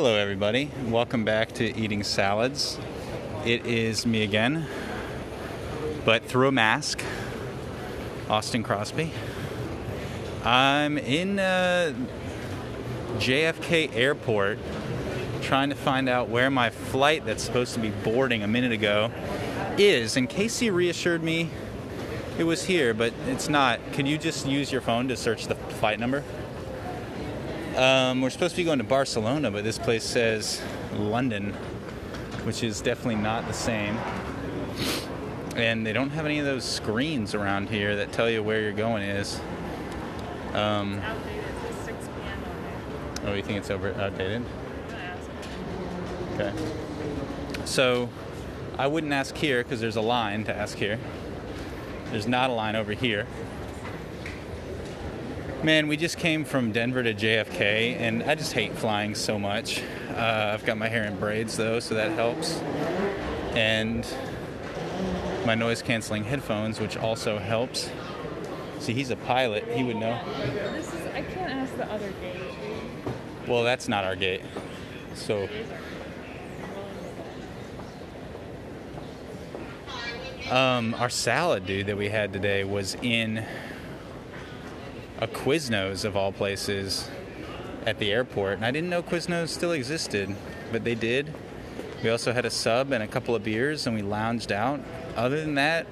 Hello, everybody. Welcome back to Eating Salads. It is me again, but through a mask. Austin Crosby. I'm in uh, JFK Airport trying to find out where my flight that's supposed to be boarding a minute ago is. And Casey reassured me it was here, but it's not. Can you just use your phone to search the flight number? Um, we're supposed to be going to Barcelona, but this place says London, which is definitely not the same. And they don't have any of those screens around here that tell you where you're going is. Um, outdated. It 6 p.m. oh, you think it's over outdated? I'm gonna ask them. Okay. So I wouldn't ask here because there's a line to ask here. There's not a line over here. Man, we just came from Denver to JFK, and I just hate flying so much. Uh, I've got my hair in braids though, so that helps. And my noise canceling headphones, which also helps. See, he's a pilot, he would know. This is. I can't ask the other gate. Well, that's not our gate. So, It is our gate. I'm willing to bet. um, our salad, dude, that we had today was in a Quiznos of all places at the airport, and I didn't know Quiznos still existed, but they did. We also had a sub and a couple of beers, and we lounged out. Other than that,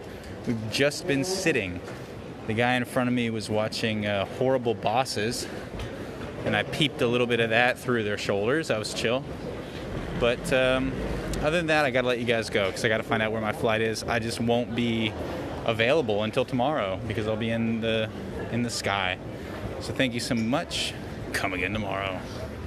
we've just been sitting. The guy in front of me was watching uh, Horrible Bosses, and I peeped a little bit of that through their shoulders. I was chill. But um, other than that, I gotta let you guys go because I gotta find out where my flight is. I just won't be available until tomorrow because I'll be in the in the sky. So thank you so much. Come again tomorrow.